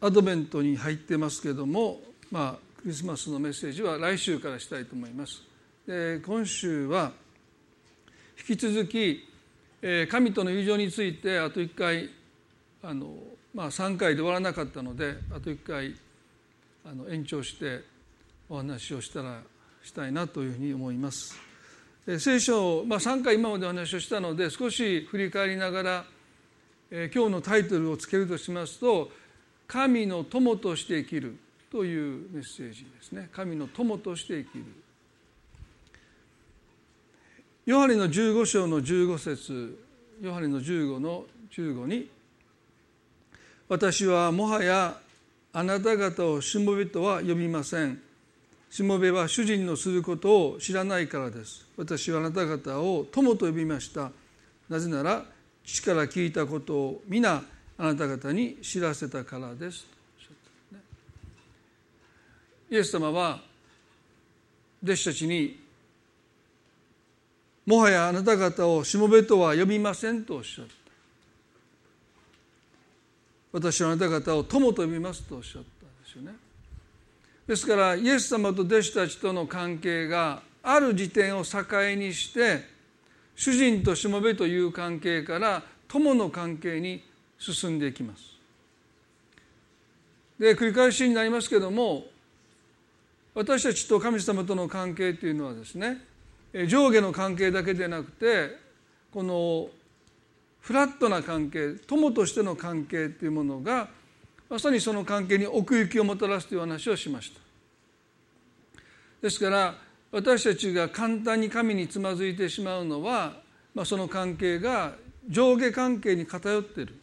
アドベントに入ってますけども、まあ、クリスマスのメッセージは来週からしたいと思います。で今週は引き続き神との友情についてあと1回あの、まあ、3回で終わらなかったのであと1回あの延長してお話をしたらしたいなというふうに思います。聖書を、まあ、3回今までお話をしたので少し振り返りながら、え今日のタイトルをつけるとしますと「神の友として生きる」というメッセージですね。神の友として生きる。ヨハネの15章の15節。ヨハネの15の15に「私はもはやあなた方をしもべとは呼びません」しもべは主人のすることを知らないからです。私はあなた方を友と呼びました。なぜなら父から聞いたことを皆あなた方に知らせたからです。イエス様は弟子たちにもはやあなた方をしもべとは呼びませんとおっしゃった。私はあなた方を友と呼びますとおっしゃったんですよね。ですからイエス様と弟子たちとの関係がある時点を境にして主人としもべという関係から友の関係に進んでいきます。で繰り返しになりますけども私たちと神様との関係というのはですね上下の関係だけでなくてこのフラットな関係友としての関係というものがまさにその関係に奥行きをもたらすという話をしましたですから私たちが簡単に神につまずいてしまうのは、まあ、その関係が上下関係に偏っている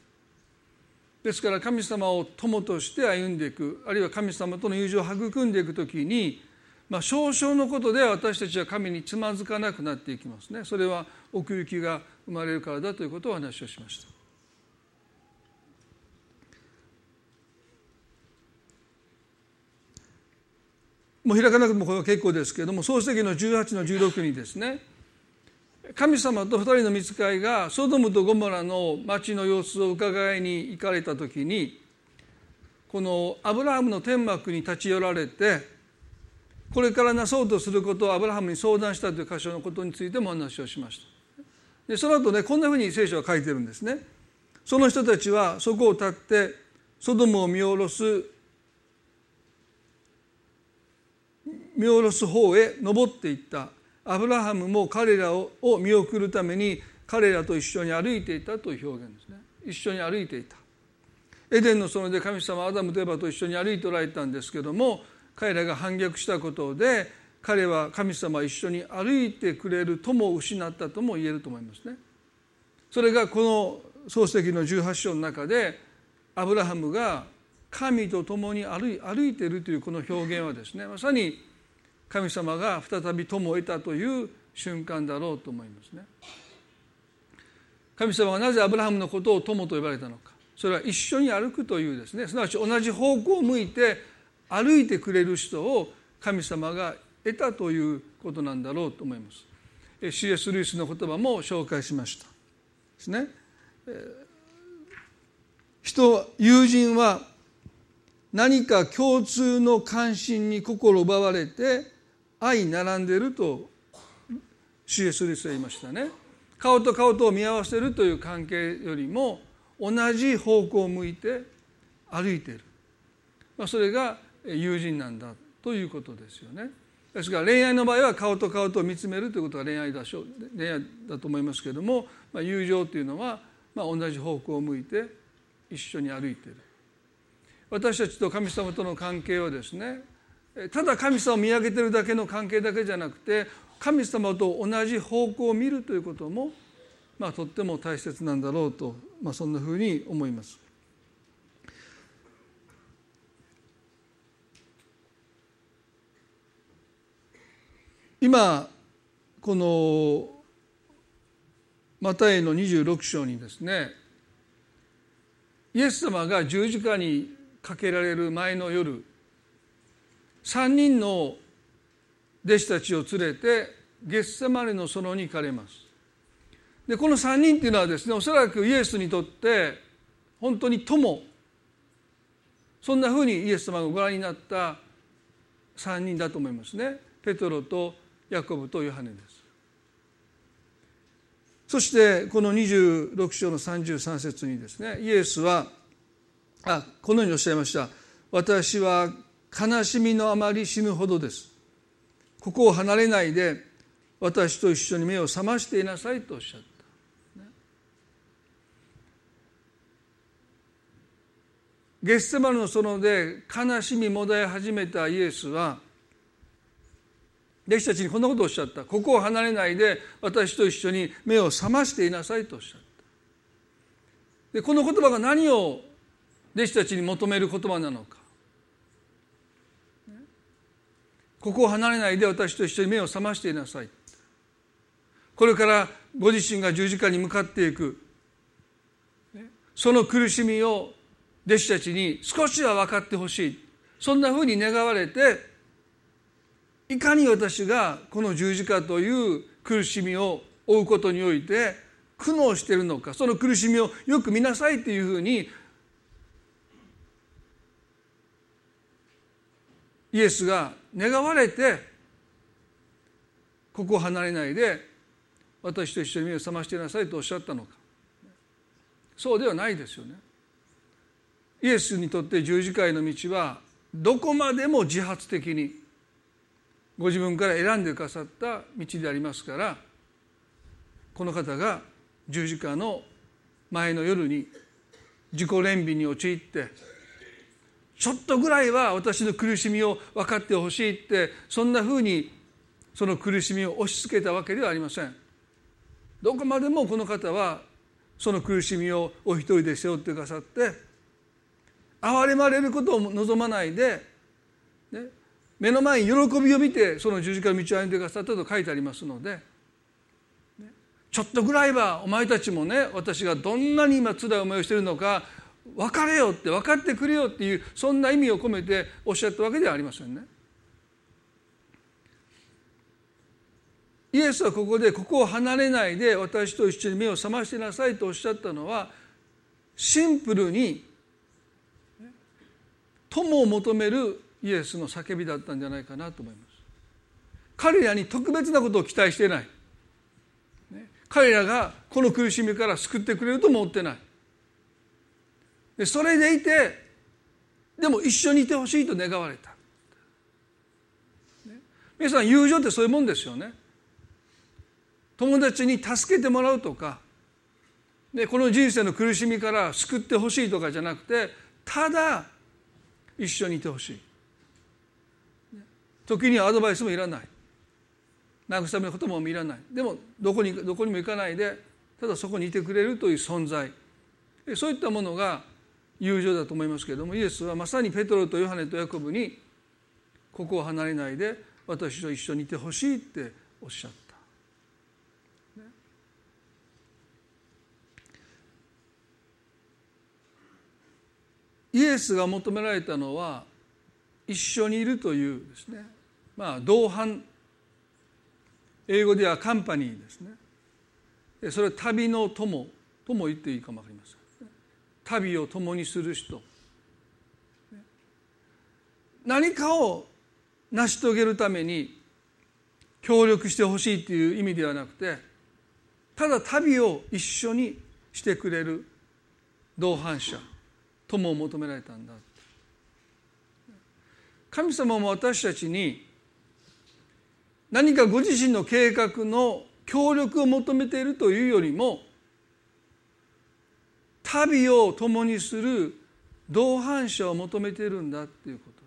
ですから神様を友として歩んでいくあるいは神様との友情を育んでいくときに、まあ、少々のことで私たちは神につまずかなくなっていきますね。それは奥行きが生まれるからだということをお話をしました。もう開かなくてもこれは結構ですけれども創世記の18の16にですね神様と二人の見つかいがソドムとゴモラの町の様子を伺いに行かれた時にこのアブラハムの天幕に立ち寄られてこれからなそうとすることをアブラハムに相談したという箇所のことについてもお話をしました。でその後ねこんなふうに聖書は書いてるんですね。その人たちはそこを立ってソドムを見下ろす見下ろす方へ登っていった。アブラハムも彼らを見送るために彼らと一緒に歩いていたという表現ですね。一緒に歩いていた。エデンの園で神様アダムとエバと一緒に歩いておられたんですけども彼らが反逆したことで彼は神様一緒に歩いてくれる友を失ったとも言えると思いますね。それがこの漱石の18章の中でアブラハムが神と共に歩い歩いているというこの表現はですねまさに神様が再び友を得たという瞬間だろうと思いますね。神様がなぜアブラハムのことを友と呼ばれたのか。それは一緒に歩くというですね。すなわち同じ方向を向いて歩いてくれる人を神様が得たということなんだろうと思います。C.S. ルイスの言葉も紹介しました。ですね。人友人は何か共通の関心に心奪われて相並んでいると C.S. リスは言いましたね。顔と顔とを見合わせるという関係よりも同じ方向を向いて歩いている、まあ、それが友人なんだということですよね。ですから恋愛の場合は顔と顔とを見つめるということが恋愛だしょう恋愛だと思いますけれども、まあ、友情というのは、まあ、同じ方向を向いて一緒に歩いている。私たちと神様との関係はですねただ神様を見上げてるだけの関係だけじゃなくて神様と同じ方向を見るということも、まあ、とっても大切なんだろうと、まあ、そんなふうに思います。今このマタイの26章にですねイエス様が十字架にかけられる前の夜3人の弟子たちを連れてゲッセマネの園に行かれます。でこの3人っていうのはですねおそらくイエスにとって本当に友。そんなふうにイエス様がご覧になった3人だと思いますね。ペトロとヤコブとヨハネです。そしてこの26章の33節にですねイエスはあこのようにおっしゃいました。私は悲しみのあまり死ぬほどです。ここを離れないで私と一緒に目を覚ましていなさいとおっしゃった、ゲッセマルの園で悲しみもだえ始めたイエスは弟子たちにこんなことをおっしゃった。ここを離れないで私と一緒に目を覚ましていなさいとおっしゃった。でこの言葉が何を弟子たちに求める言葉なのか。ここを離れないで私と一緒に目を覚ましていなさい。これからご自身が十字架に向かっていく。その苦しみを弟子たちに少しは分かってほしい。そんなふうに願われていかに私がこの十字架という苦しみを負うことにおいて苦悩してるのかその苦しみをよく見なさいというふうにイエスが願われてここを離れないで私と一緒に目を覚ましてなさいとおっしゃったのかそうではないですよね。イエスにとって十字架への道はどこまでも自発的にご自分から選んでくださった道でありますからこの方が十字架の前の夜に自己憐憫に陥ってちょっとぐらいは私の苦しみを分かってほしいってそんなふうにその苦しみを押し付けたわけではありません。どこまでもこの方はその苦しみをお一人で背負ってくださって憐れまれることを望まないで、ね、目の前に喜びを見てその十字架の道を歩んでくださったと書いてありますのでちょっとぐらいはお前たちもね私がどんなに今辛い思いをしているのか別れよって分かってくれよっていうそんな意味を込めておっしゃったわけではありませんね。イエスはここでここを離れないで私と一緒に目を覚ましてなさいとおっしゃったのはシンプルに友を求めるイエスの叫びだったんじゃないかなと思います。彼らに特別なことを期待してない、彼らがこの苦しみから救ってくれると思ってない。でそれでいてでも一緒にいてほしいと願われた、ね、皆さん友情ってそういうもんですよね。友達に助けてもらうとかでこの人生の苦しみから救ってほしいとかじゃなくてただ一緒にいてほしい。時にはアドバイスもいらない。慰めのこともいらない。でもどこにどこにも行かないでただそこにいてくれるという存在。そういったものが友情だと思いますけれどもイエスはまさにペトロとヨハネとヤコブにここを離れないで私と一緒にいてほしいっておっしゃった。イエスが求められたのは一緒にいるというですね。まあ同伴英語ではカンパニーですね。それは旅の友とも言っていいかも分かりません。旅を共にする人。何かを成し遂げるために協力してほしいという意味ではなくてただ旅を一緒にしてくれる同伴者友を求められたんだ。神様も私たちに何かご自身の計画の協力を求めているというよりも旅を共にする同伴者を求めてるんだっていうことで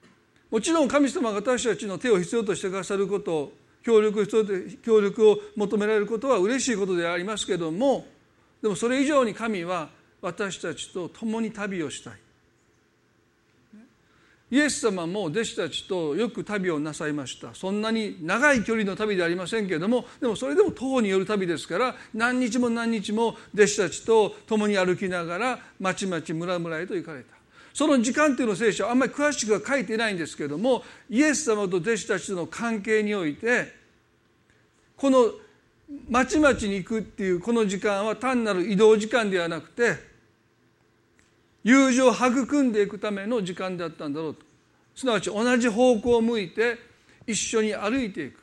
す。もちろん神様が私たちの手を必要としてくださること協力協力を求められることは嬉しいことでありますけどもでもそれ以上に神は私たちと共に旅をしたい。イエス様も弟子たちとよく旅をなさいました。そんなに長い距離の旅ではありませんけれどもでもそれでも徒歩による旅ですから何日も何日も弟子たちと共に歩きながらまちまち村々へと行かれた。その時間というのを聖書はあんまり詳しくは書いてないんですけれどもイエス様と弟子たちとの関係においてこのまちまちに行くっていうこの時間は単なる移動時間ではなくて友情を育んでいくための時間であったんだろうと。すなわち同じ方向を向いて一緒に歩いていく。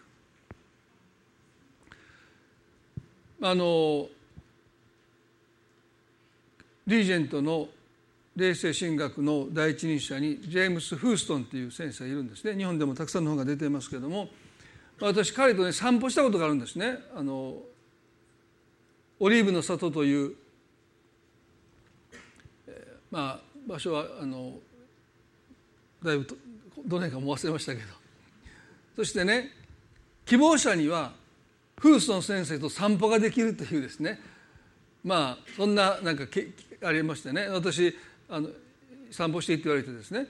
あのリージェントの霊性神学の第一人者にジェームス・フーストンという先生がいるんですね。日本でもたくさんの本が出てますけども。私彼とね散歩したことがあるんですね。あのオリーブの里という、えー、まあ場所はあのだいぶどの辺かも忘れましたけど。そしてね希望者にはフーストン先生と散歩ができるというですね。まあそんななんかけありましてね。私あの散歩していって言われてですね。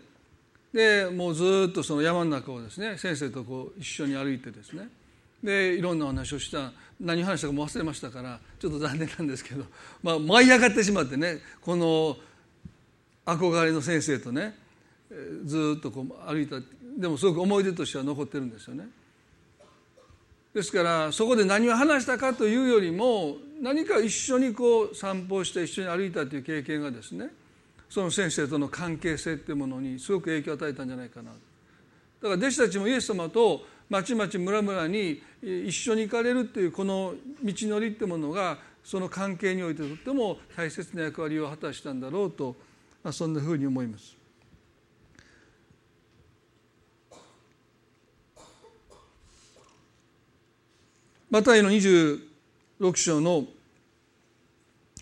でもうずっとその山の中をですね先生とこう一緒に歩いてですね。でいろんな話をした。何話したかも忘れましたからちょっと残念なんですけど、まあ、舞い上がってしまってねこの憧れの先生とねずっとこう歩いたでもすごく思い出としては残ってるんですよね。ですからそこで何を話したかというよりも何か一緒にこう散歩して一緒に歩いたという経験がですねその先生との関係性っていうものにすごく影響を与えたんじゃないかなだから弟子たちもイエス様とまちまち村々に一緒に行かれるっていうこの道のりってものがその関係においてとっても大切な役割を果たしたんだろうと、まあ、そんなふうに思います。マタイの26章の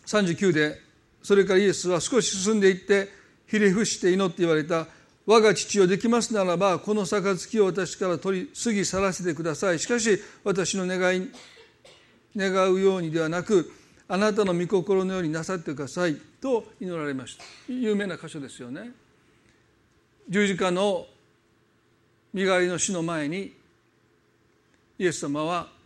39でそれからイエスは少し進んでいってひれ伏して祈って言われた。我が父をできますならばこの杯を私から取り過ぎ去らせてください。しかし私の願い願うようにではなくあなたの御心のようになさってください。と祈られました。有名な箇所ですよね。十字架の身代わりの死の前にイエス様は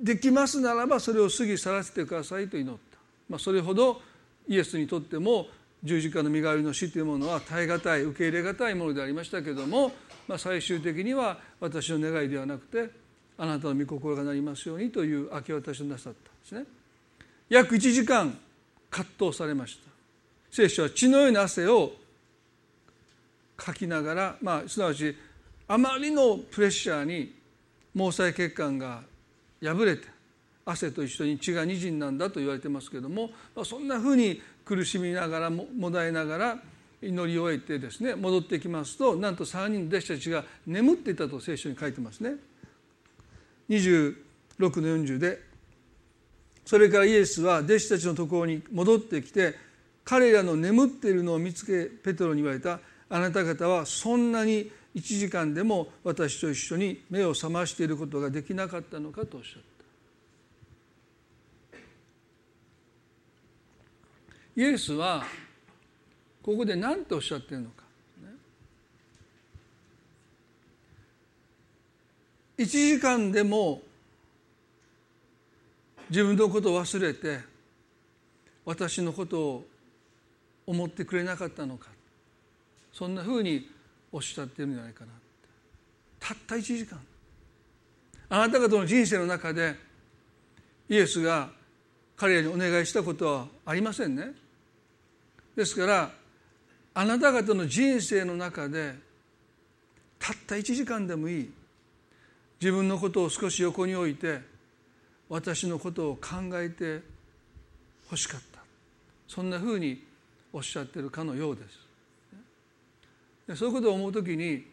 できますならばそれを過ぎ去らせてくださいと祈った、まあ、それほどイエスにとっても十字架の身代わりの死というものは耐え難い受け入れ難いものでありましたけれども、まあ、最終的には私の願いではなくてあなたの御心がなりますようにという明け渡しをなさったんですね。約1時間葛藤されました。聖書は血のような汗をかきながら、まあ、すなわちあまりのプレッシャーに毛細血管が破れて汗と一緒に血がにじんなんだと言われてますけども、ま、そんなふうに苦しみながらももだえながら祈り終えてですね戻ってきますとなんと3人の弟子たちが眠っていたと聖書に書いてますね。26の40でそれからイエスは弟子たちのところに戻ってきて彼らの眠っているのを見つけペトロに言われたあなた方はそんなに1時間でも私と一緒に目を覚ましていることができなかったのかとおっしゃった。イエスはここで何ておっしゃってるのか、1時間でも自分のことを忘れて私のことを思ってくれなかったのか。そんなふうにおっしゃってるんじゃないかなたった1時間。あなた方の人生の中でイエスが彼らにお願いしたことはありませんね。ですからあなた方の人生の中でたった1時間でもいい。自分のことを少し横に置いて私のことを考えてほしかった。そんなふうにおっしゃってるかのようです。そういうことを思う時に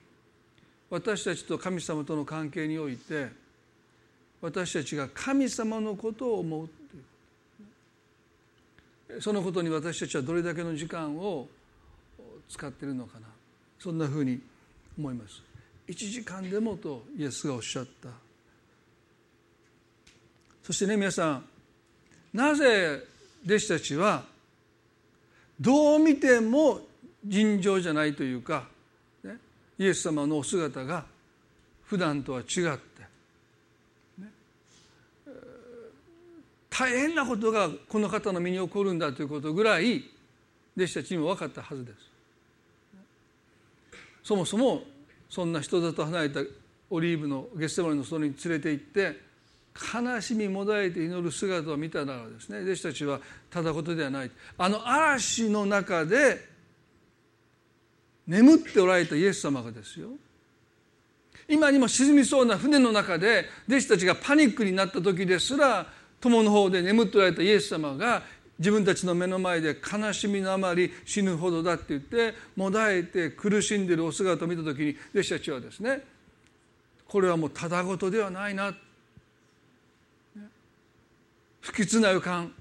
私たちと神様との関係において私たちが神様のことを思うという。そのことに私たちはどれだけの時間を使っているのかな。そんなふうに思います。1時間でもとイエスがおっしゃった。そしてね皆さんなぜ弟子たちはどう見ても尋常じゃないというか、ね、イエス様のお姿が普段とは違って、ね、大変なことがこの方の身に起こるんだということぐらい弟子たちにも分かったはずです。そもそもそんな人里離れたオリーブのゲステマネのそに連れて行って悲しみもだえて祈る姿を見たならですね弟子たちはただ事ではないあの嵐の中で眠っておられたイエス様がですよ。今にも沈みそうな船の中で弟子たちがパニックになった時ですら友の方で眠っておられたイエス様が自分たちの目の前で悲しみのあまり死ぬほどだって言ってもだえて苦しんでるお姿を見た時に弟子たちはですねこれはもうただ事ではないな。不吉な予感。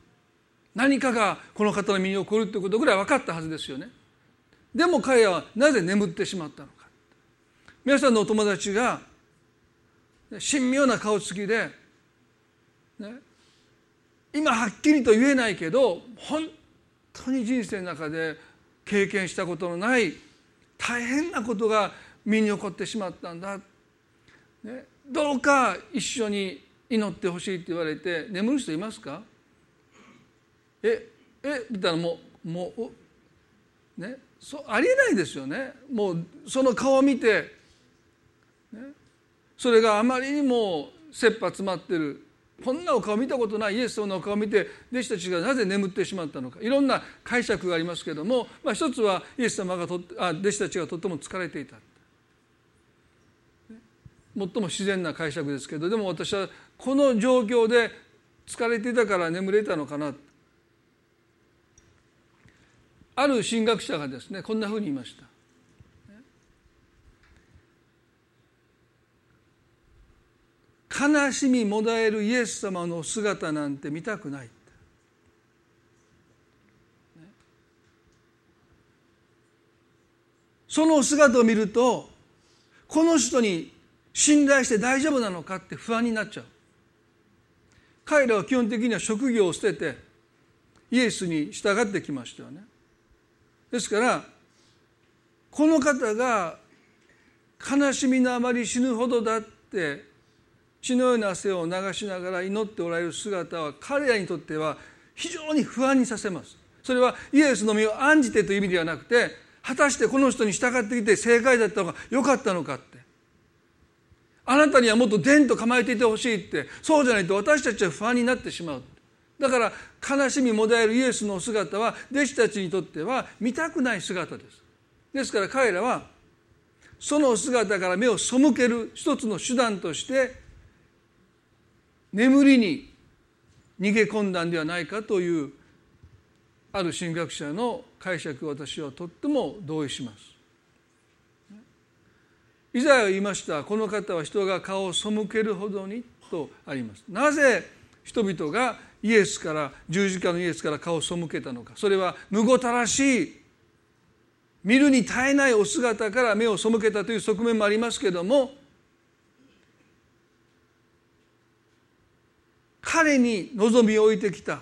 何かがこの方の身に起こるということぐらい分かったはずですよね。でも彼らはなぜ眠ってしまったのか。皆さんのお友達が神妙な顔つきで、ね、今はっきりと言えないけど本当に人生の中で経験したことのない大変なことが身に起こってしまったんだ、ね、どうか一緒に祈ってほしいって言われて眠る人いますか？ええみたいなもうもうねそありえないですよね。もうその顔を見て、ね、それがあまりにも切羽詰まってる。こんなお顔見たことない。イエス様のお顔を見て弟子たちがなぜ眠ってしまったのか。いろんな解釈がありますけれども、まあ、一つはイエス様がとあ弟子たちがとっても疲れていた。最も自然な解釈ですけどでも私はこの状況で疲れていたから眠れたのかな。ってある神学者がですねこんなふうに言いました。悲しみもだえるイエス様の姿なんて見たくない。その姿を見るとこの人に信頼して大丈夫なのかって不安になっちゃう。彼らは基本的には職業を捨ててイエスに従ってきましたよね。ですからこの方が悲しみのあまり死ぬほどだって血のような汗を流しながら祈っておられる姿は彼らにとっては非常に不安にさせます。それはイエスの身を案じてという意味ではなくて果たしてこの人に従ってきて正解だったのか良かったのかって。あなたにはもっと伝と構えていてほしいってそうじゃないと私たちは不安になってしまう。だから悲しみもだえるイエスの姿は弟子たちにとっては見たくない姿ですですから彼らはその姿から目を背ける一つの手段として眠りに逃げ込んだんではないかというある神学者の解釈私はとっても同意します。イザヤは言いましたこの方は人が顔を背けるほどにとあります。なぜ人々がイエスから十字架のイエスから顔を背けたのか。それはむごたらしい。見るに耐えないお姿から目を背けたという側面もありますけれども彼に望みを置いてきた。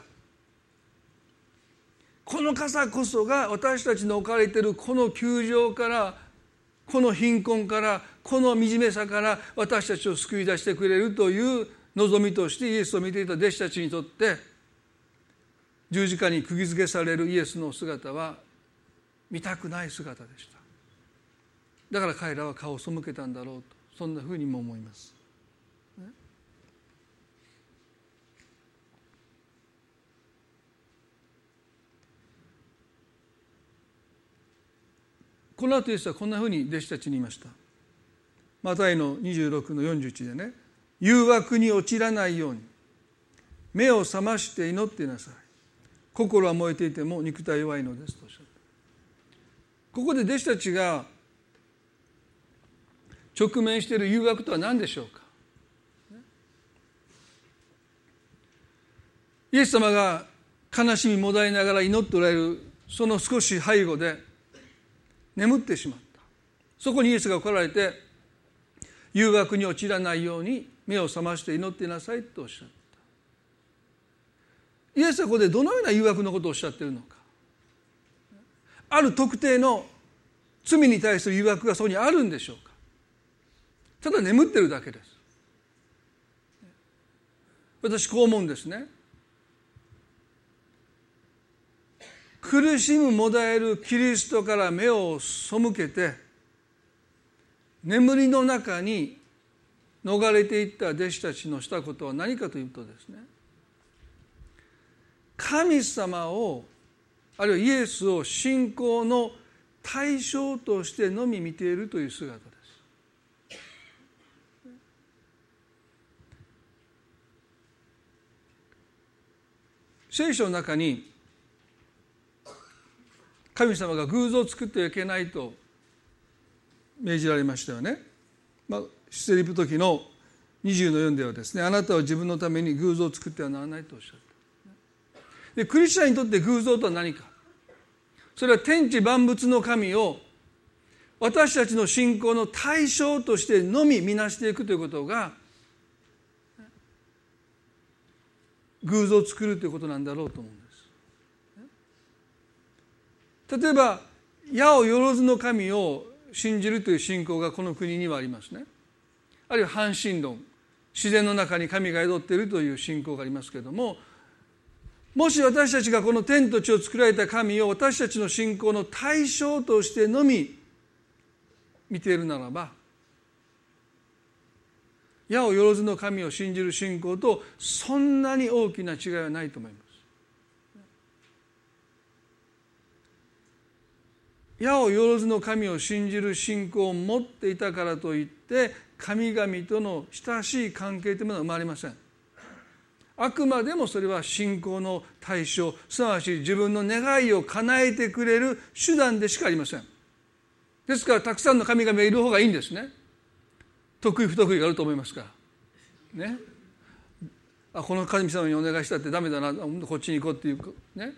この傘こそが私たちの置かれているこの窮状からこの貧困からこの惨めさから私たちを救い出してくれるという望みとしてイエスを見ていた弟子たちにとって十字架に釘付けされるイエスの姿は見たくない姿でした。だから彼らは顔を背けたんだろうとそんなふうにも思います。この後イエスはこんなふうに弟子たちに言いました。マタイの26の41でね。誘惑に陥らないように。目を覚まして祈ってなさい。心は燃えていても肉体弱いのですとおっしゃった。ここで弟子たちが直面している誘惑とは何でしょうか。イエス様が悲しみもだえながら祈っておられるその少し背後で眠ってしまった。そこにイエスが来られて誘惑に陥らないように目を覚まして祈ってなさいとおっしゃった。イエスはここでどのような誘惑のことをおっしゃってるのか。ある特定の罪に対する誘惑がそこにあるんでしょうか。ただ眠ってるだけです。私こう思うんですね。苦しむもだえるキリストから目を背けて眠りの中に逃れていった弟子たちのしたことは何かというとですね神様をあるいはイエスを信仰の対象としてのみ見ているという姿です。聖書の中に神様が偶像を作ってはいけないと命じられましたよね。まあ、出エリプ時の20の4ではですねあなたは自分のために偶像を作ってはならないとおっしゃった。でクリスチャンにとって偶像とは何か。それは天地万物の神を私たちの信仰の対象としてのみ見なしていくということが偶像を作るということなんだろうと思うんです。例えば矢をよろずの神を信じるという信仰がこの国にはありますねあるいは半神論自然の中に神が宿っているという信仰がありますけれどももし私たちがこの天と地を作られた神を私たちの信仰の対象としてのみ見ているならば矢をよろずの神を信じる信仰とそんなに大きな違いはないと思います。矢をよろずの神を信じる信仰を持っていたからといって神々との親しい関係というものは生まれません。あくまでもそれは信仰の対象すなわち自分の願いを叶えてくれる手段でしかありません。ですからたくさんの神々がいる方がいいんですね。得意不得意があると思いますからねあこの神様にお願いしたってダメだなこっちに行こうっていうね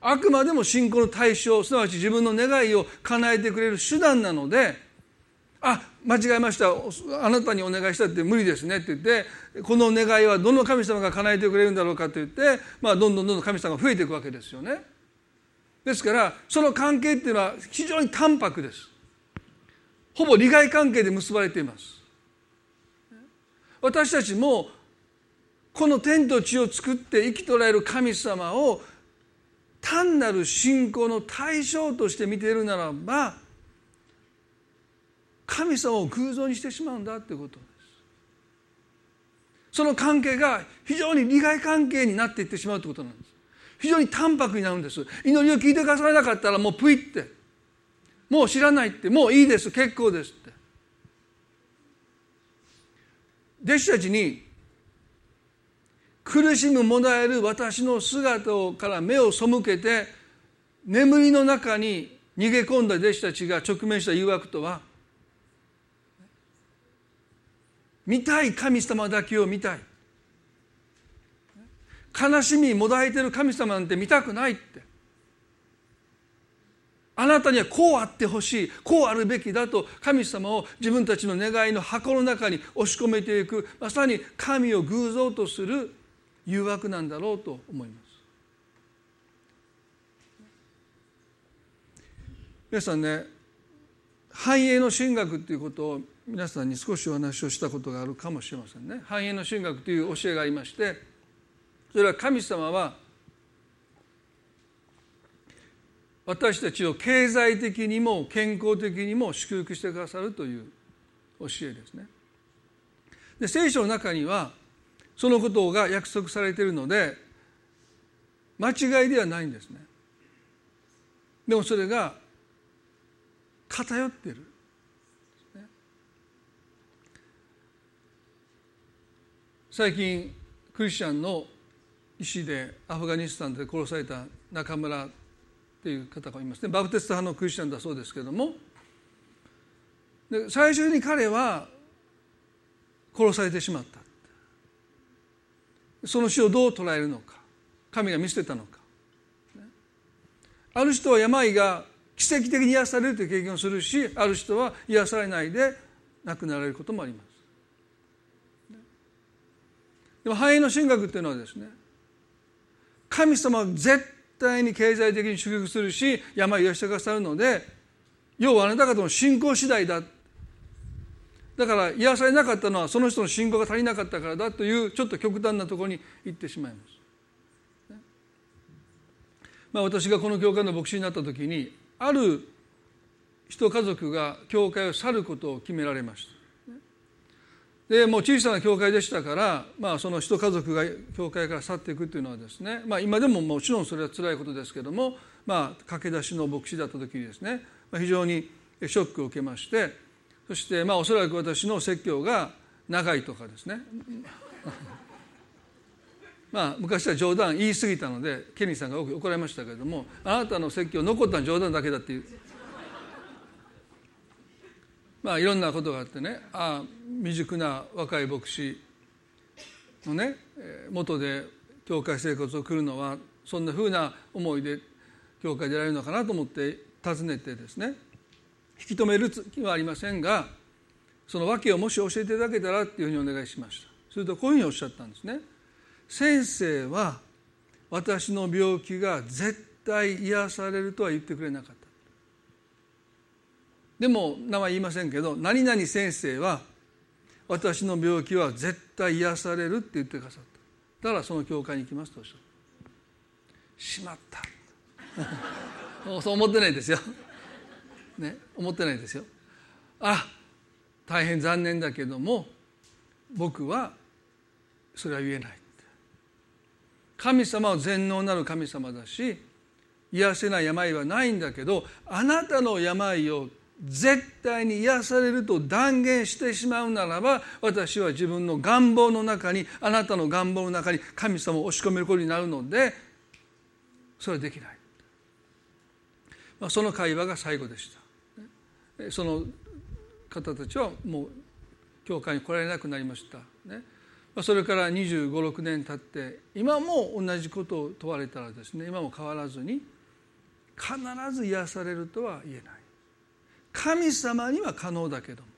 あくまでも信仰の対象すなわち自分の願いを叶えてくれる手段なのであ間違えましたあなたにお願いしたって無理ですねって言ってこの願いはどの神様が叶えてくれるんだろうかと言って、まあ、どんどんどんどん神様が増えていくわけですよね。ですからその関係っていうのは非常に淡白です。ほぼ利害関係で結ばれています。私たちもこの天と地を作って生きとられる神様を単なる信仰の対象として見ているならば神様を偶像にしてしまうんだということです。その関係が非常に利害関係になっていってしまうということなんです。非常に淡白になるんです。祈りを聞いてくださらなかったらもうプイって。もう知らないって。もういいです。結構ですって。弟子たちに苦しむもだえる私の姿から目を背けて眠りの中に逃げ込んだ弟子たちが直面した誘惑とは見たい神様だけを見たい。悲しみもだえてる神様なんて見たくないって。あなたにはこうあってほしいこうあるべきだと神様を自分たちの願いの箱の中に押し込めていくまさに神を偶像とする誘惑なんだろうと思います皆さんね繁栄の神学っていうことを皆さんに少しお話をしたことがあるかもしれませんね繁栄の神学という教えがありましてそれは神様は私たちを経済的にも健康的にも祝福してくださるという教えですね。で聖書の中にはそのことが約束されているので間違いではないんですね。でもそれが偏っている。最近クリスチャンの医師でアフガニスタンで殺された中村っていう方がいますねバプテスト派のクリスチャンだそうですけどもで最初に彼は殺されてしまったその死をどう捉えるのか神が見捨てたのか。ある人は病が奇跡的に癒されるという経験をするしある人は癒されないで亡くなられることもあります。でも繁栄の神学っていうのはですね神様は絶対に経済的に祝福するし病を癒してくださるので要はあなた方の信仰次第だだから癒されなかったのはその人の信仰が足りなかったからだというちょっと極端なところに行ってしまいます。まあ、私がこの教会の牧師になった時にある人家族が教会を去ることを決められました。でもう小さな教会でしたから、まあ、その一家族が教会から去っていくというのはですね、まあ、今でももちろんそれは辛いことですけども、まあ、駆け出しの牧師だった時にですね、まあ、非常にショックを受けましてそしてまあおそらく私の説教が長いとかですね。まあ昔は冗談言い過ぎたのでケニーさんが怒られましたけれどもあなたの説教残ったのは冗談だけだっていう。まあいろんなことがあってねああ未熟な若い牧師のね元で教会生活を送るのはそんなふうな思いで教会でられるのかなと思って尋ねてですね。引き止める気はありませんがその訳をもし教えていただけたらっていうふうにお願いしました。するとこういうふうにおっしゃったんですね。先生は私の病気が絶対癒されるとは言ってくれなかった。でも名前言いませんけど何々先生は私の病気は絶対癒されるって言ってくださった。だからその教会に行きますとおっしゃった。しまった。そう思ってないですよ。ね思ってないですよ。あ大変残念だけども僕はそれは言えない。神様は全能なる神様だし癒せない病はないんだけどあなたの病を絶対に癒されると断言してしまうならば私は自分の願望の中にあなたの願望の中に神様を押し込めることになるのでそれはできない、まあ、その会話が最後でした。その方たちはもう教会に来られなくなりました。ね。それから2 5 6年経って今も同じことを問われたらですね今も変わらずに必ず癒されるとは言えない。神様には可能だけども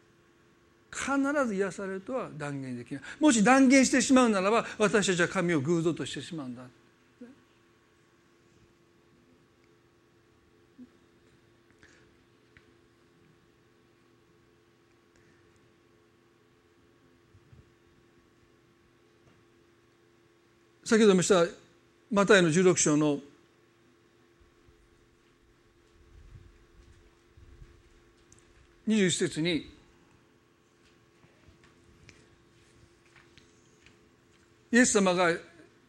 必ず癒されるとは断言できない。もし断言してしまうならば私たちは神を偶像としてしまうんだ。先ほどもしたマタイの16章の21節にイエス様がエ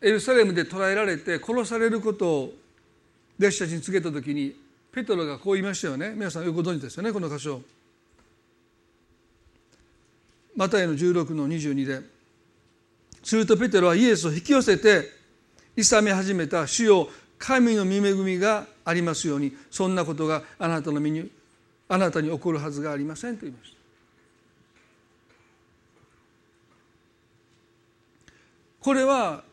ルサレムで捕らえられて殺されることを弟子たちに告げた時にペトロがこう言いましたよね。皆さんよくご存知ですよねこの箇所。マタイの16の22で。するとペテロはイエスを引き寄せて勇め始めた主よ神の御恵みがありますようにそんなことがあなたの身にあなたに起こるはずがありませんと言いました。これは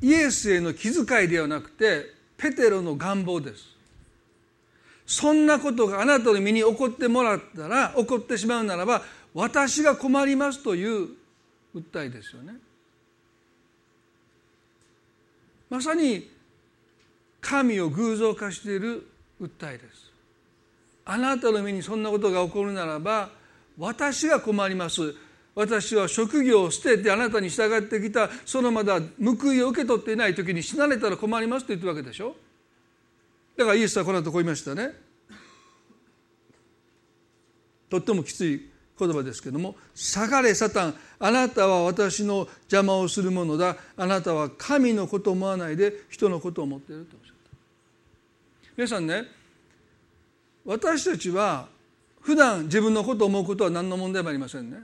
イエスへの気遣いではなくてペテロの願望です。そんなことがあなたの身に起こってもらったら起こってしまうならば私が困りますという訴えですよね。まさに神を偶像化している訴えです。あなたの身にそんなことが起こるならば私が困ります。私は職業を捨ててあなたに従ってきた。そのまだ報いを受け取っていない時に死なれたら困りますと言ってるわけでしょ。だからイエスはこの後こう言いましたね。とってもきつい。言葉ですけども「下がれサタンあなたは私の邪魔をするものだ。あなたは神のことを思わないで人のことを思っている」とおっしゃった。皆さんね私たちは普段自分のことを思うことは何の問題もありませんね。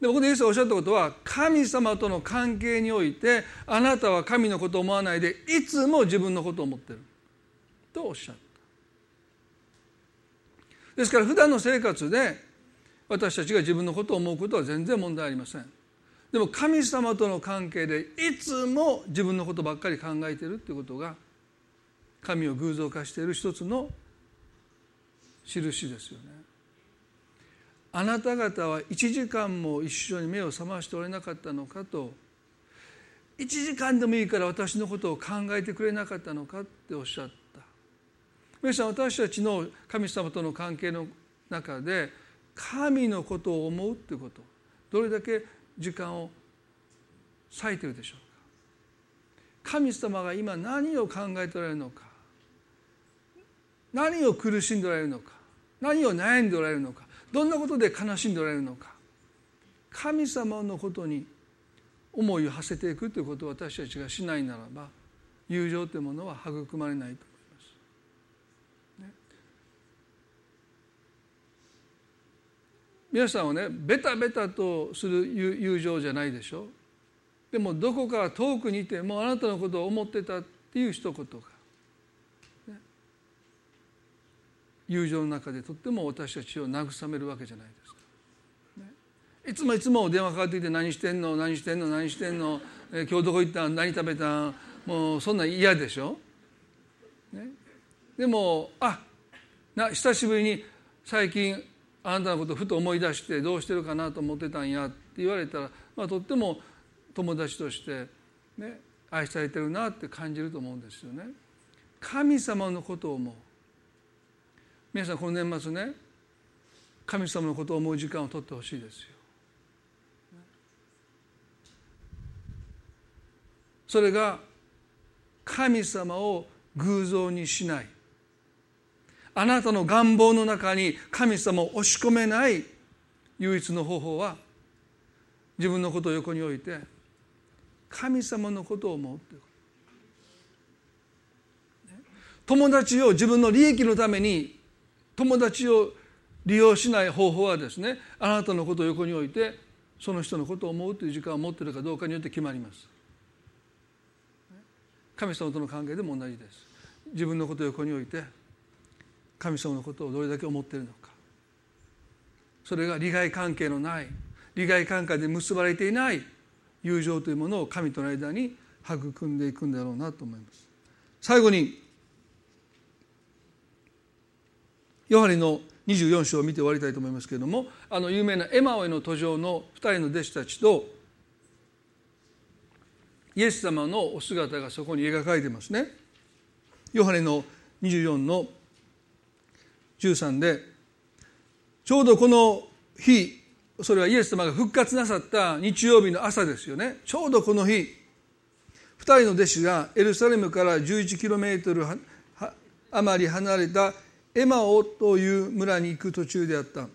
でここでイエスがおっしゃったことは神様との関係においてあなたは神のことを思わないでいつも自分のことを思ってる。とおっしゃった。ですから普段の生活で私たちが自分のことを思うことは全然問題ありません。でも神様との関係でいつも自分のことばっかり考えているっていうことが神を偶像化している一つの印ですよね。あなた方は1時間も一緒に目を覚ましておれなかったのかと1時間でもいいから私のことを考えてくれなかったのかっておっしゃった。皆さん私たちの神様との関係の中で神のことを思うっていうこと。どれだけ時間を割いてるでしょうか。神様が今何を考えておられるのか。何を苦しんでおられるのか。何を悩んでおられるのか。どんなことで悲しんでおられるのか。神様のことに思いを馳せていくということを私たちがしないならば友情というものは育まれないと思います。ね、皆さんはねベタベタとする友情じゃないでしょ？でもどこか遠くにいてもうあなたのことを思ってたっていう一言が、ね、友情の中でとっても私たちを慰めるわけじゃないですか。いつもいつも電話かかってきて何してんの？何してんの？何してんの、え、今日どこ行ったん？何食べたん？もうそんなん嫌でしょ、ね、でもあな久しぶりに最近あなたのことふと思い出してどうしてるかなと思ってたんやって言われたら、まあ、とっても友達として、ね、愛されてるなって感じると思うんですよね。神様のことを思う皆さんこの年末ね神様のことを思う時間を取ってほしいですよ。それが神様を偶像にしないあなたの願望の中に神様を押し込めない唯一の方法は自分のことを横に置いて神様のことを思うという友達を自分の利益のために友達を利用しない方法はですねあなたのことを横に置いてその人のことを思うという時間を持っているかどうかによって決まります。神様との関係でも同じです。自分のことを横に置いて神様のことをどれだけ思っているのかそれが利害関係のない利害関係で結ばれていない友情というものを神との間に育んでいくんだろうなと思います最後にヨハネの24章を見て終わりたいと思いますけれどもあの有名なエマオへの途上の2人の弟子たちとイエス様のお姿がそこに描かれてますね。ヨハネの24の13でちょうどこの日それはイエス様が復活なさった日曜日の朝ですよね。ちょうどこの日2人の弟子がエルサレムから11キロメートル余り離れたエマオという村に行く途中であった。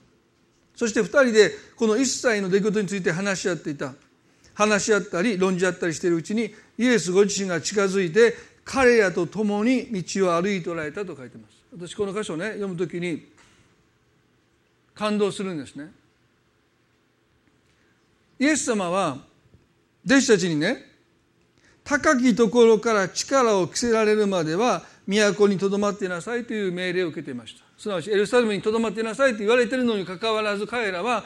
そして2人でこの一切の出来事について話し合っていた。話し合ったり論じ合ったりしているうちにイエスご自身が近づいて彼らと共に道を歩いておられたと書いてます。私この箇所をね読むときに感動するんですね。イエス様は弟子たちにね高きところから力を着せられるまでは都にとどまっていなさいという命令を受けていました。すなわちエルサレムにとどまっていなさいと言われているのにかかわらず彼らは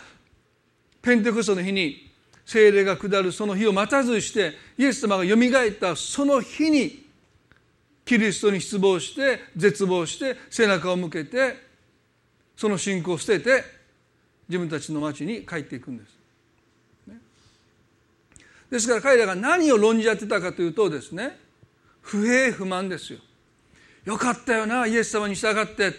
ペンテコストの日に精霊が下るその日を待たずしてイエス様がよみがえったその日にキリストに失望して絶望して背中を向けてその信仰を捨てて自分たちの町に帰っていくんです。ですから彼らが何を論じ合ってたかというとですね不平不満ですよ。よかったよなイエス様に従って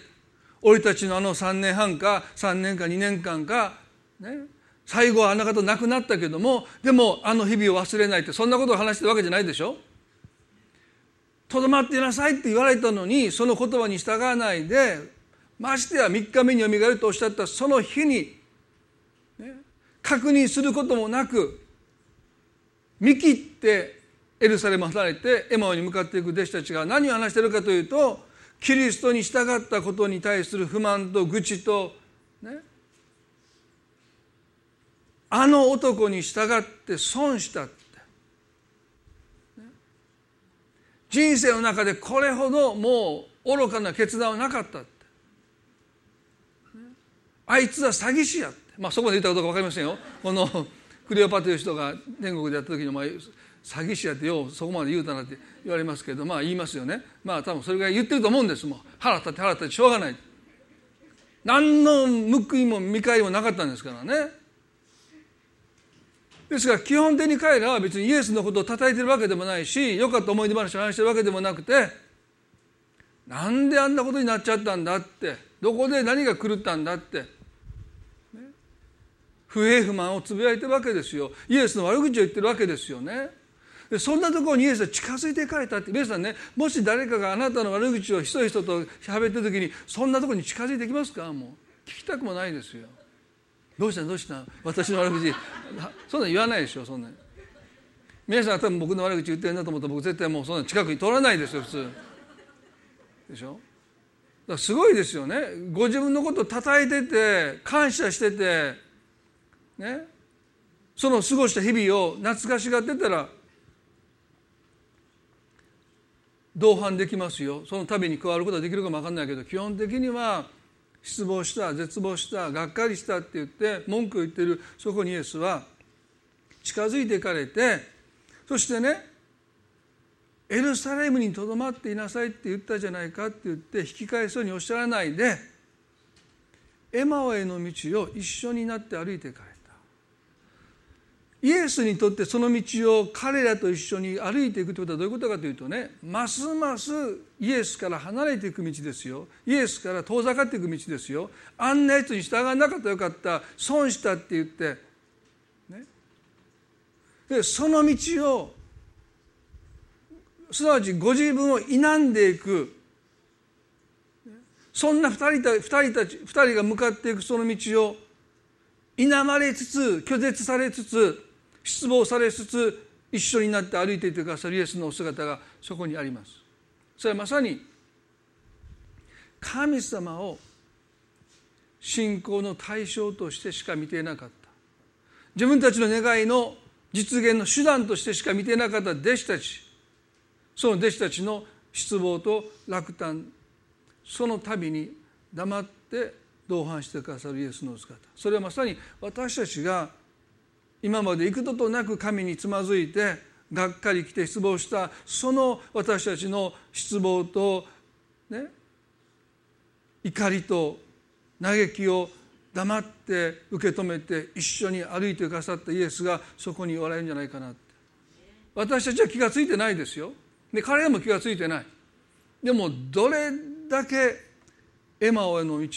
俺たちのあの3年半か3年か2年間かね最後はあんな方亡くなったけどもでもあの日々を忘れないってそんなことを話してるわけじゃないでしょとどまっていなさいって言われたのにその言葉に従わないでましてや3日目によみがえるとおっしゃったその日に、ね、確認することもなく見切ってエルサレム離れてエマオに向かっていく弟子たちが何を話しているかというとキリストに従ったことに対する不満と愚痴とねあの男に従って損したって人生の中でこれほどもう愚かな決断はなかったって。あいつは詐欺師やって。まあそこまで言ったことか分かりませんよ。このクレオパという人が天国でやった時にも詐欺師やってようそこまで言うたなって言われますけどまあ言いますよね。まあ多分それぐらい言ってると思うんです。もん腹立って腹立ってしょうがない。何の報いも見返りもなかったんですからね。ですから基本的に彼らは別にイエスのことを叩いてるわけでもないしよかった思い出話を話してるわけでもなくてなんであんなことになっちゃったんだってどこで何が狂ったんだって、ね、不平不満をつぶやいてるわけですよ。イエスの悪口を言ってるわけですよね。でそんなところにイエスは近づいていかれたって皆さんねもし誰かがあなたの悪口をひそひそと喋ってる時にそんなところに近づいてきますか？もう聞きたくもないですよ。どうしたどうした私の悪口。そんなん言わないでしょそんな皆さん多分僕の悪口言ってるんだと思ったら僕絶対もうそんな近くに通らないですよ普通。でしょ？だからすごいですよね。ご自分のことを叩いてて感謝しててね？その過ごした日々を懐かしがってたら同伴できますよ。その度に加わることはできるかも分かんないけど基本的には失望した絶望したがっかりしたって言って文句を言ってるそこにイエスは近づいていかれてそしてねエルサレムにとどまっていなさいって言ったじゃないかって言って引き返そうにおっしゃらないでエマオへの道を一緒になって歩いていかれイエスにとってその道を彼らと一緒に歩いていくということはどういうことかというとねますますイエスから離れていく道ですよ。イエスから遠ざかっていく道ですよ。あんなやつに従わなかったらよかった。損したって言って、ね、でその道をすなわちご自分を否んでいく。そんな2人た ,2 人たち2人が向かっていくその道を否まれつつ拒絶されつつ失望されつつ一緒になって歩いていてくださるイエスのお姿がそこにあります。それはまさに神様を信仰の対象としてしか見ていなかった。自分たちの願いの実現の手段としてしか見ていなかった弟子たち。その弟子たちの失望と落胆。その度に黙って同伴してくださるイエスの姿。それはまさに私たちが今まで幾度となく神につまずいてがっかりきて失望したその私たちの失望と、ね、怒りと嘆きを黙って受け止めて一緒に歩いてくださったイエスがそこにおられるんじゃないかなって。私たちは気が付いてないですよ。で彼らも気が付いてない。でもどれだけエマオへの道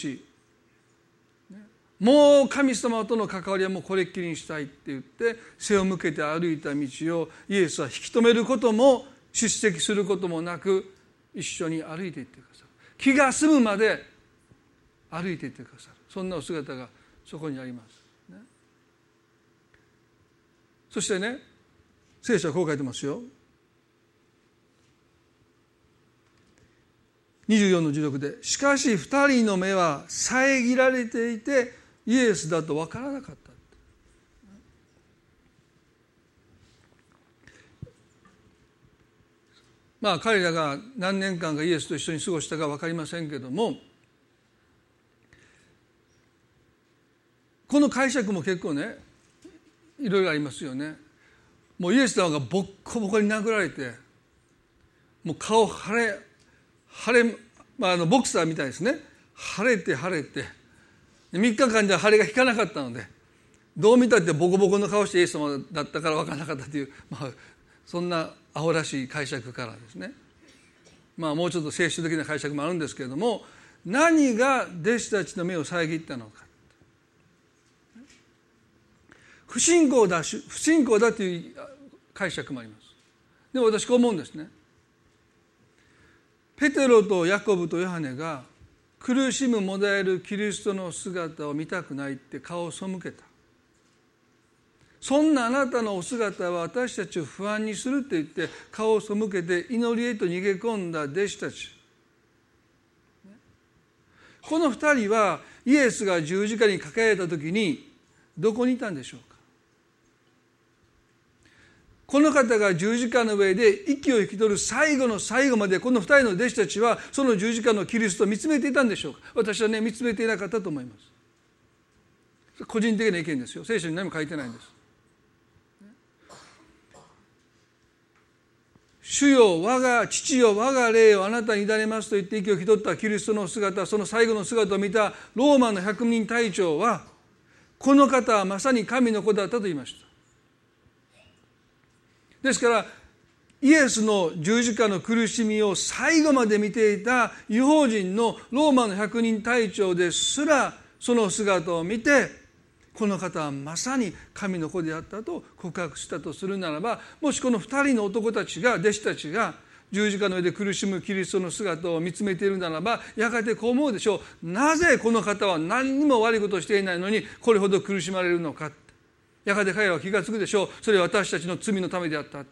もう神様との関わりはもうこれっきりにしたいって言って背を向けて歩いた道をイエスは引き止めることも出席することもなく一緒に歩いていってくださる。気が済むまで歩いていってくださる。そんなお姿がそこにあります、ね、そしてね聖書はこう書いてますよ。24の16で「しかし2人の目は遮られていてイエスだと分からなかった。まあ彼らが何年間かイエスと一緒に過ごしたか分かりませんけどもこの解釈も結構ねいろいろありますよね。もうイエス様がボッコボコに殴られてもう顔腫れ腫れ、まあ、あのボクサーみたいですね。腫れて腫れて。3日間では腫れが引かなかったのでどう見たってボコボコの顔してイエス様だったから分からなかったという、まあ、そんなアホらしい解釈からですね。まあもうちょっと聖書的な解釈もあるんですけれども何が弟子たちの目を遮ったのか。不信仰だ不信仰だという解釈もあります。でも私こう思うんですね。ペテロとヤコブとヨハネが苦しむもだえるキリストの姿を見たくないって顔を背けた。そんなあなたのお姿は私たちを不安にするって言って顔を背けて祈りへと逃げ込んだ弟子たち。この二人はイエスが十字架にかけられた時にどこにいたんでしょう？この方が十字架の上で息を引き取る最後の最後までこの二人の弟子たちはその十字架のキリストを見つめていたんでしょうか。私はね見つめていなかったと思います。個人的な意見ですよ。聖書に何も書いてないんです。主よ我が父よ我が霊をあなたに委ねますと言って息を引き取ったキリストの姿その最後の姿を見たローマの百人隊長はこの方はまさに神の子だったと言いました。ですからイエスの十字架の苦しみを最後まで見ていた違法人のローマの百人隊長ですらその姿を見てこの方はまさに神の子であったと告白したとするならばもしこの2人の男たちが弟子たちが十字架の上で苦しむキリストの姿を見つめているならばやがてこう思うでしょう。なぜこの方は何にも悪いことをしていないのにこれほど苦しまれるのか。やがて彼は気が付くでしょう。それは私たちの罪のためであった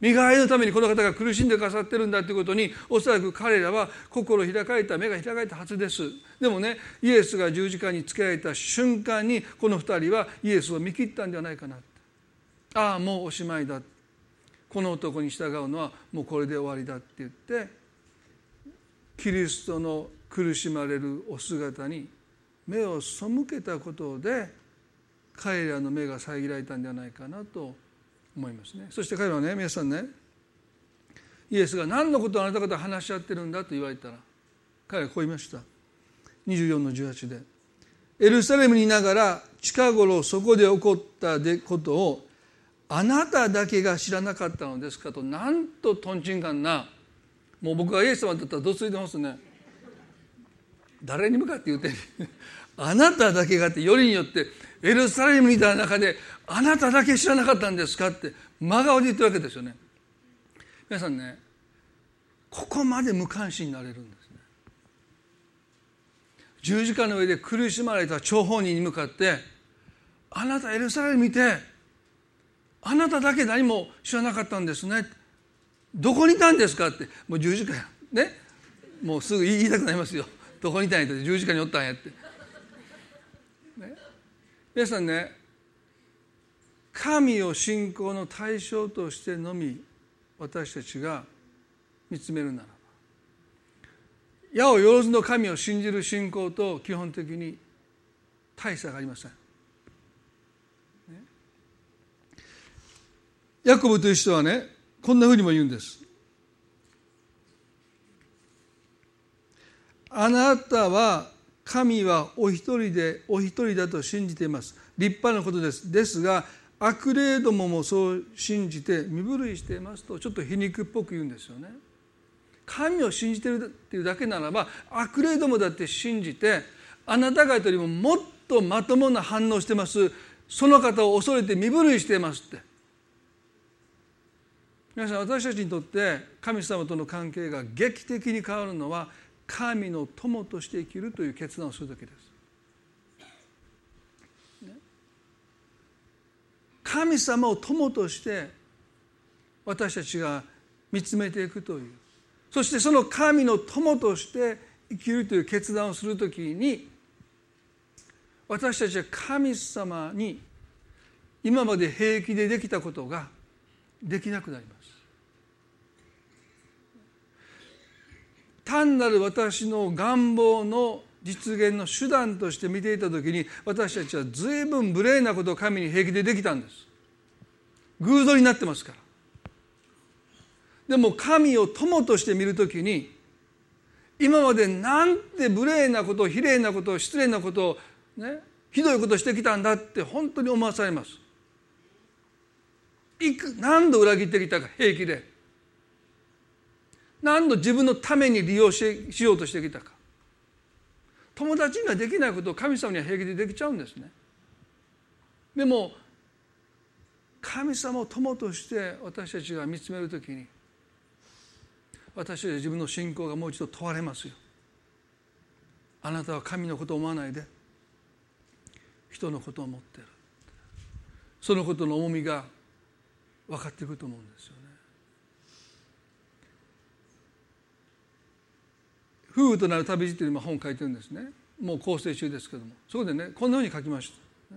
身代わりのためにこの方が苦しんでくださってるんだということにおそらく彼らは心開かれた目が開かれたはずです。でもねイエスが十字架につけられた瞬間にこの二人はイエスを見切ったんではないかなああもうおしまいだこの男に従うのはもうこれで終わりだって言ってキリストの苦しまれるお姿に目を背けたことで彼らの目が遮られたんではないかなと思いますね。そして彼らはね皆さんねイエスが何のことをあなた方話し合ってるんだと言われたら彼はこう言いました。24の18でエルサレムにいながら近頃そこで起こったことをあなただけが知らなかったのですかとなんととんちんかんなもう僕がイエス様だったらどついてますね。誰に向かって言うてあなただけがってよりによってエルサレムにいた中であなただけ知らなかったんですか？って真顔で言ってるわけですよね。皆さんねここまで無関心になれるんですね。十字架の上で苦しまれた張本人に向かってあなたエルサレム見てあなただけ何も知らなかったんですね。どこにいたんですか？ってもう十字架やね。もうすぐ言いたくなりますよ。どこにいたんやって十字架におったんやって、皆さんね神を信仰の対象としてのみ私たちが見つめるならば矢をよろずの神を信じる信仰と基本的に大差がありません。ヤコブという人はねこんなふうにも言うんです。あなたは神はお一人でお一人だと信じています。立派なことです。ですが悪霊どももそう信じて身震いしていますとちょっと皮肉っぽく言うんですよね。神を信じてるっていうだけならば悪霊どもだって信じてあなた方よりももっとまともな反応してますその方を恐れて身震いしていますって皆さん私たちにとって神様との関係が劇的に変わるのは神の友として生きるという決断をする時です。神様を友として私たちが見つめていくというそしてその神の友として生きるという決断をするときに私たちは神様に今まで平気でできたことができなくなります。単なる私の願望の実現の手段として見ていた時に私たちは随分無礼なことを神に平気でできたんです。偶像になってますから。でも神を友として見る時に今までなんて無礼なこと非礼なこと失礼なことをねひどいことしてきたんだって本当に思わされます。いく何度裏切ってきたか平気で。何度自分のために利用ししようとしてきたか。友達にはできないことを神様には平気でできちゃうんですね。でも神様を友として私たちが見つめるときに私たちは自分の信仰がもう一度問われますよ。あなたは神のことを思わないで人のことを思ってる。そのことの重みが分かってくると思うんですよね。夫婦となる旅路という本を書いてるんですね。もう構成中ですけども。そこでねこんなふうに書きました。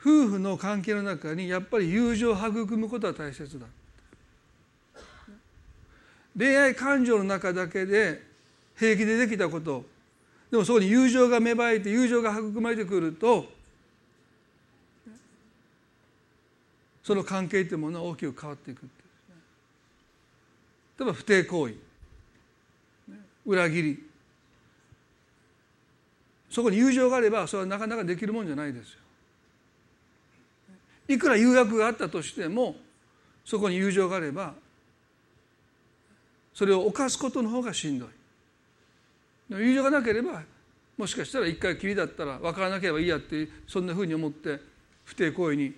夫婦の関係の中にやっぱり友情を育むことは大切だ。恋愛感情の中だけで平気でできたこと。でもそこに友情が芽生えて友情が育まれてくるとその関係というものは大きく変わっていく例えば不貞行為。裏切りそこに友情があればそれはなかなかできるもんじゃないですよ。いくら誘惑があったとしてもそこに友情があればそれを犯すことの方がしんどい。友情がなければもしかしたら一回きりだったら分からなければいいやってそんなふうに思って不貞行為に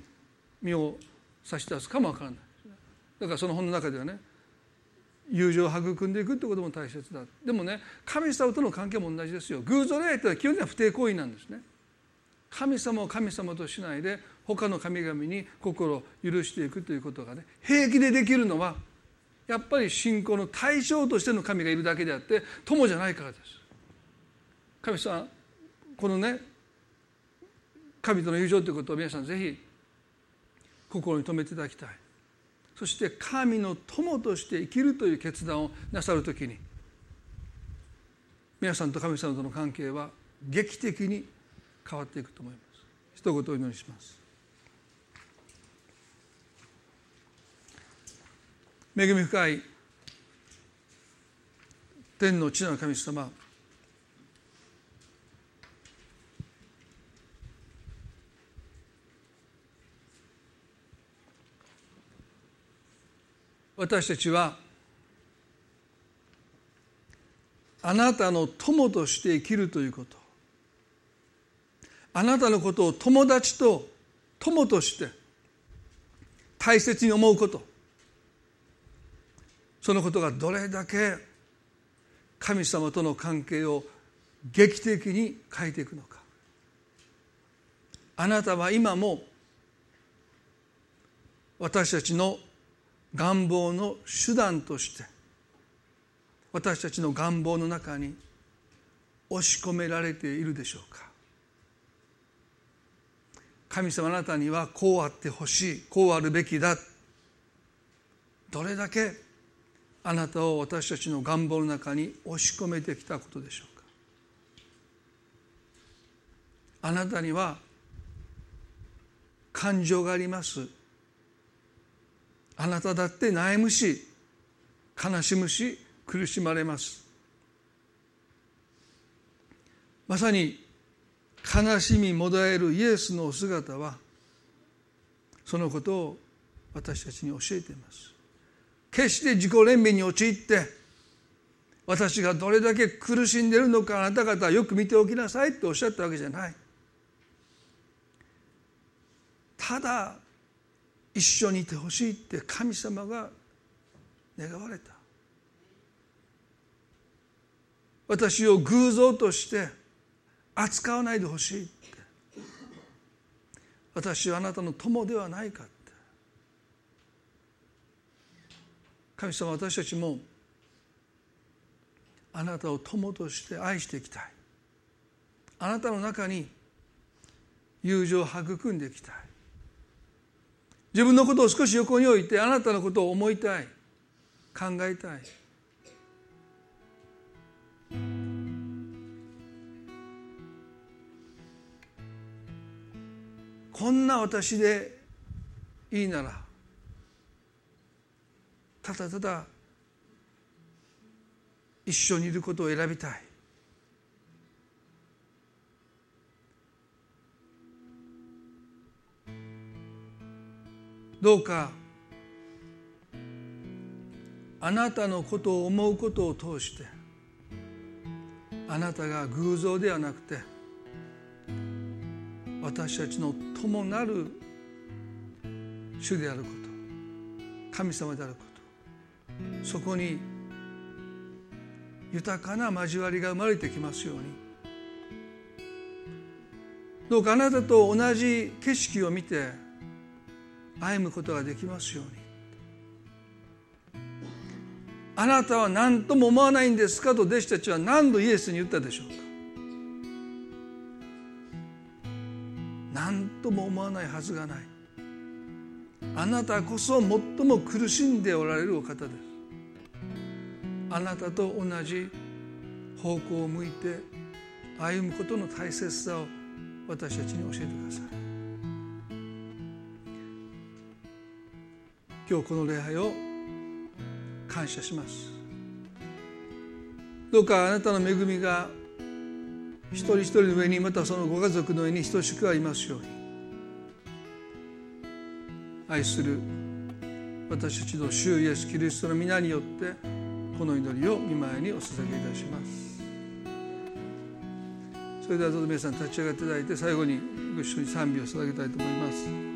身を差し出すかも分からない。だからその本の中ではね友情を育んでいくってことも大切だ。でもね神様との関係も同じですよ。偶像礼拝って基本的には不貞行為なんですね。神様を神様としないで他の神々に心を許していくということがね平気でできるのはやっぱり信仰の対象としての神がいるだけであって友じゃないからです。神様このね神との友情ということを皆さんぜひ心に留めていただきたい。そして神の友として生きるという決断をなさるときに皆さんと神様との関係は劇的に変わっていくと思います。一言お祈りします。恵み深い天の地の神様私たちはあなたの友として生きるということ。あなたのことを友達と友として大切に思うこと。そのことがどれだけ神様との関係を劇的に変えていくのか。あなたは今も私たちの願望の手段として私たちの願望の中に押し込められているでしょうか。神様あなたにはこうあってほしいこうあるべきだ。どれだけあなたを私たちの願望の中に押し込めてきたことでしょうか。あなたには感情があります。あなただって悩むし悲しむし苦しまれます。まさに悲しみもだえるイエスのお姿はそのことを私たちに教えています。決して自己憐憫に陥って私がどれだけ苦しんでいるのかあなた方はよく見ておきなさいっておっしゃったわけじゃない。ただ一緒にいてほしいって神様が願われた。私を偶像として扱わないでほしいって。私はあなたの友ではないかって。神様私たちもあなたを友として愛していきたい。あなたの中に友情を育んでいきたい。自分のことを少し横に置いてあなたのことを思いたい。考えたい。こんな私でいいならただただ一緒にいることを選びたい。どうかあなたのことを思うことを通してあなたが偶像ではなくて私たちの友なる主であること神様であることそこに豊かな交わりが生まれてきますように。どうかあなたと同じ景色を見て歩むことができますように。あなたは何とも思わないんですかと弟子たちは何度イエスに言ったでしょうか。何とも思わないはずがない。あなたこそ最も苦しんでおられるお方です。あなたと同じ方向を向いて歩むことの大切さを私たちに教えてください。今日この礼拝を感謝します。どうかあなたの恵みが一人一人の上にまたそのご家族の上に等しくありますように。愛する私たちの主イエス・キリストの皆によってこの祈りを見舞いにお捧げいたします。それではどうぞ皆さん立ち上がっていただいて最後にご一緒に賛美を捧げたいと思います。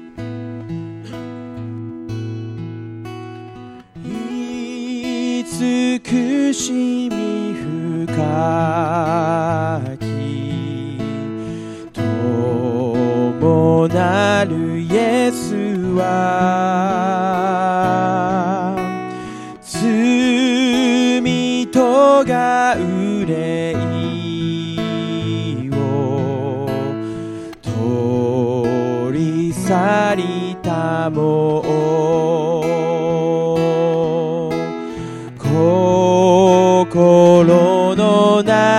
苦しみ深き。ともなるイエスは。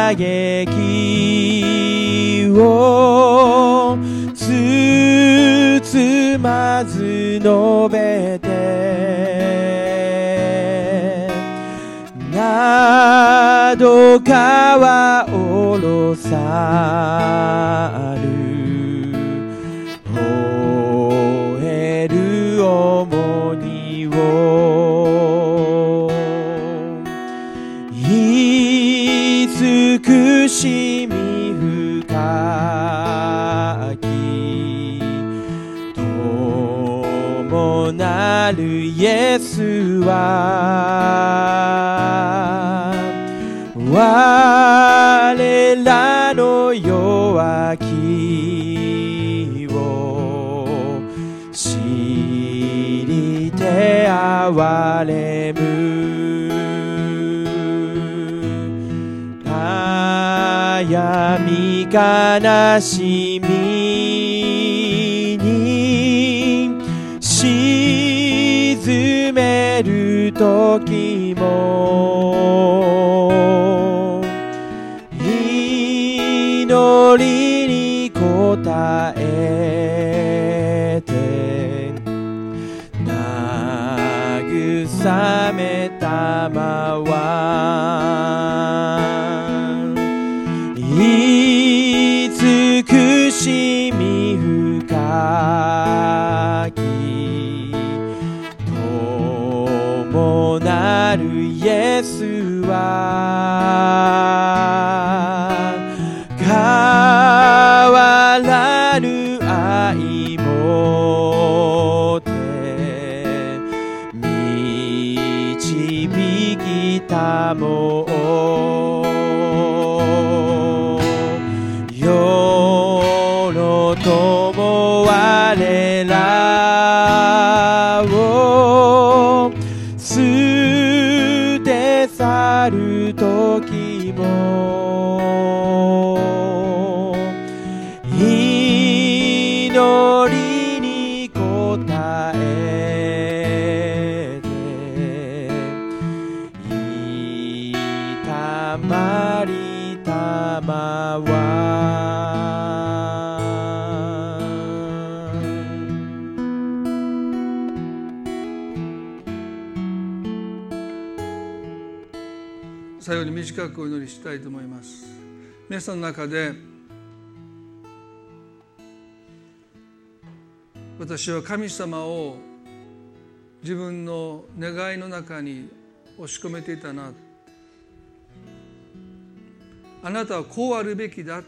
嘆きを包まず述べて。などかはおろさしみ深き友なるイエスは我らの弱きを知りて憐れ悲しみに沈める時も祈りに応えて慰めたまわス祈りに応えていたまりたまは最後に短くお祈りしたいと思います。皆さんの中で私は神様を自分の願いの中に押し込めていたな。あなたはこうあるべきだって。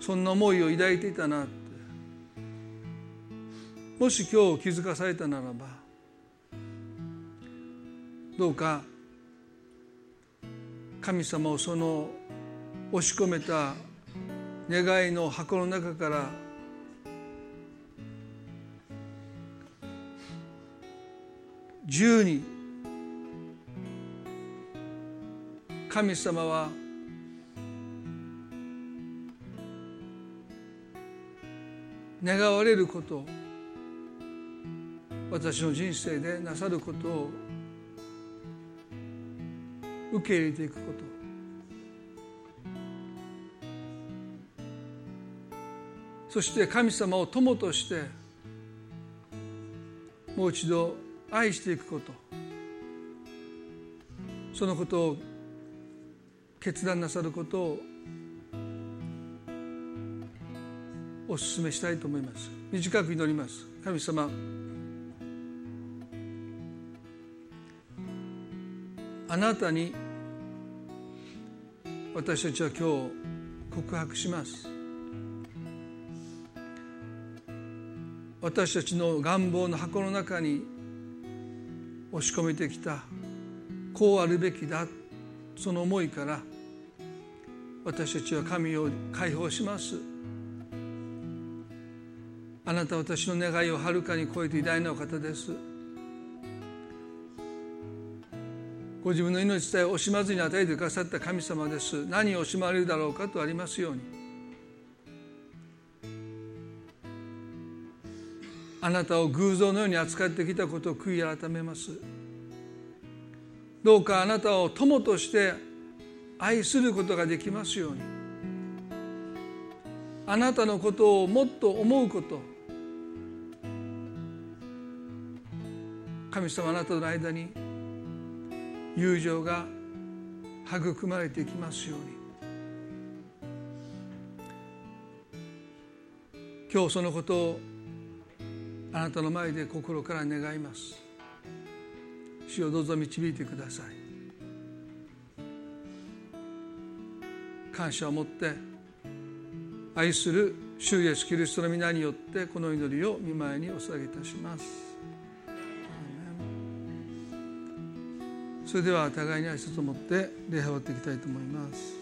そんな思いを抱いていたなって。もし今日気づかされたならばどうか神様をその押し込めた願いの箱の中から自由に神様は願われること私の人生でなさることを受け入れていくこと。そして神様を友としてもう一度愛していくこと。そのことを決断なさることをお勧めしたいと思います。短く祈ります。神様あなたに私たちは今日告白します。私たちの願望の箱の中に押し込めてきた。こうあるべきだ。その思いから私たちは神を解放します。あなたは私の願いをはるかに超えて偉大なお方です。ご自分の命さえ惜しまずに与えてくださった神様です。何を惜しまれるだろうかとありますように。あなたを偶像のように扱ってきたことを悔い改めます。どうかあなたを友として愛することができますように。あなたのことをもっと思うこと。神様あなたの間に友情が育まれていきますように。今日そのことをあなたの前で心から願います。主をどうぞ導いてください。感謝を持って愛する主イエスキリストの皆によってこの祈りを見舞いにお捧げいたします。それでは互いに挨拶を持って礼拝を終わっていきたいと思います。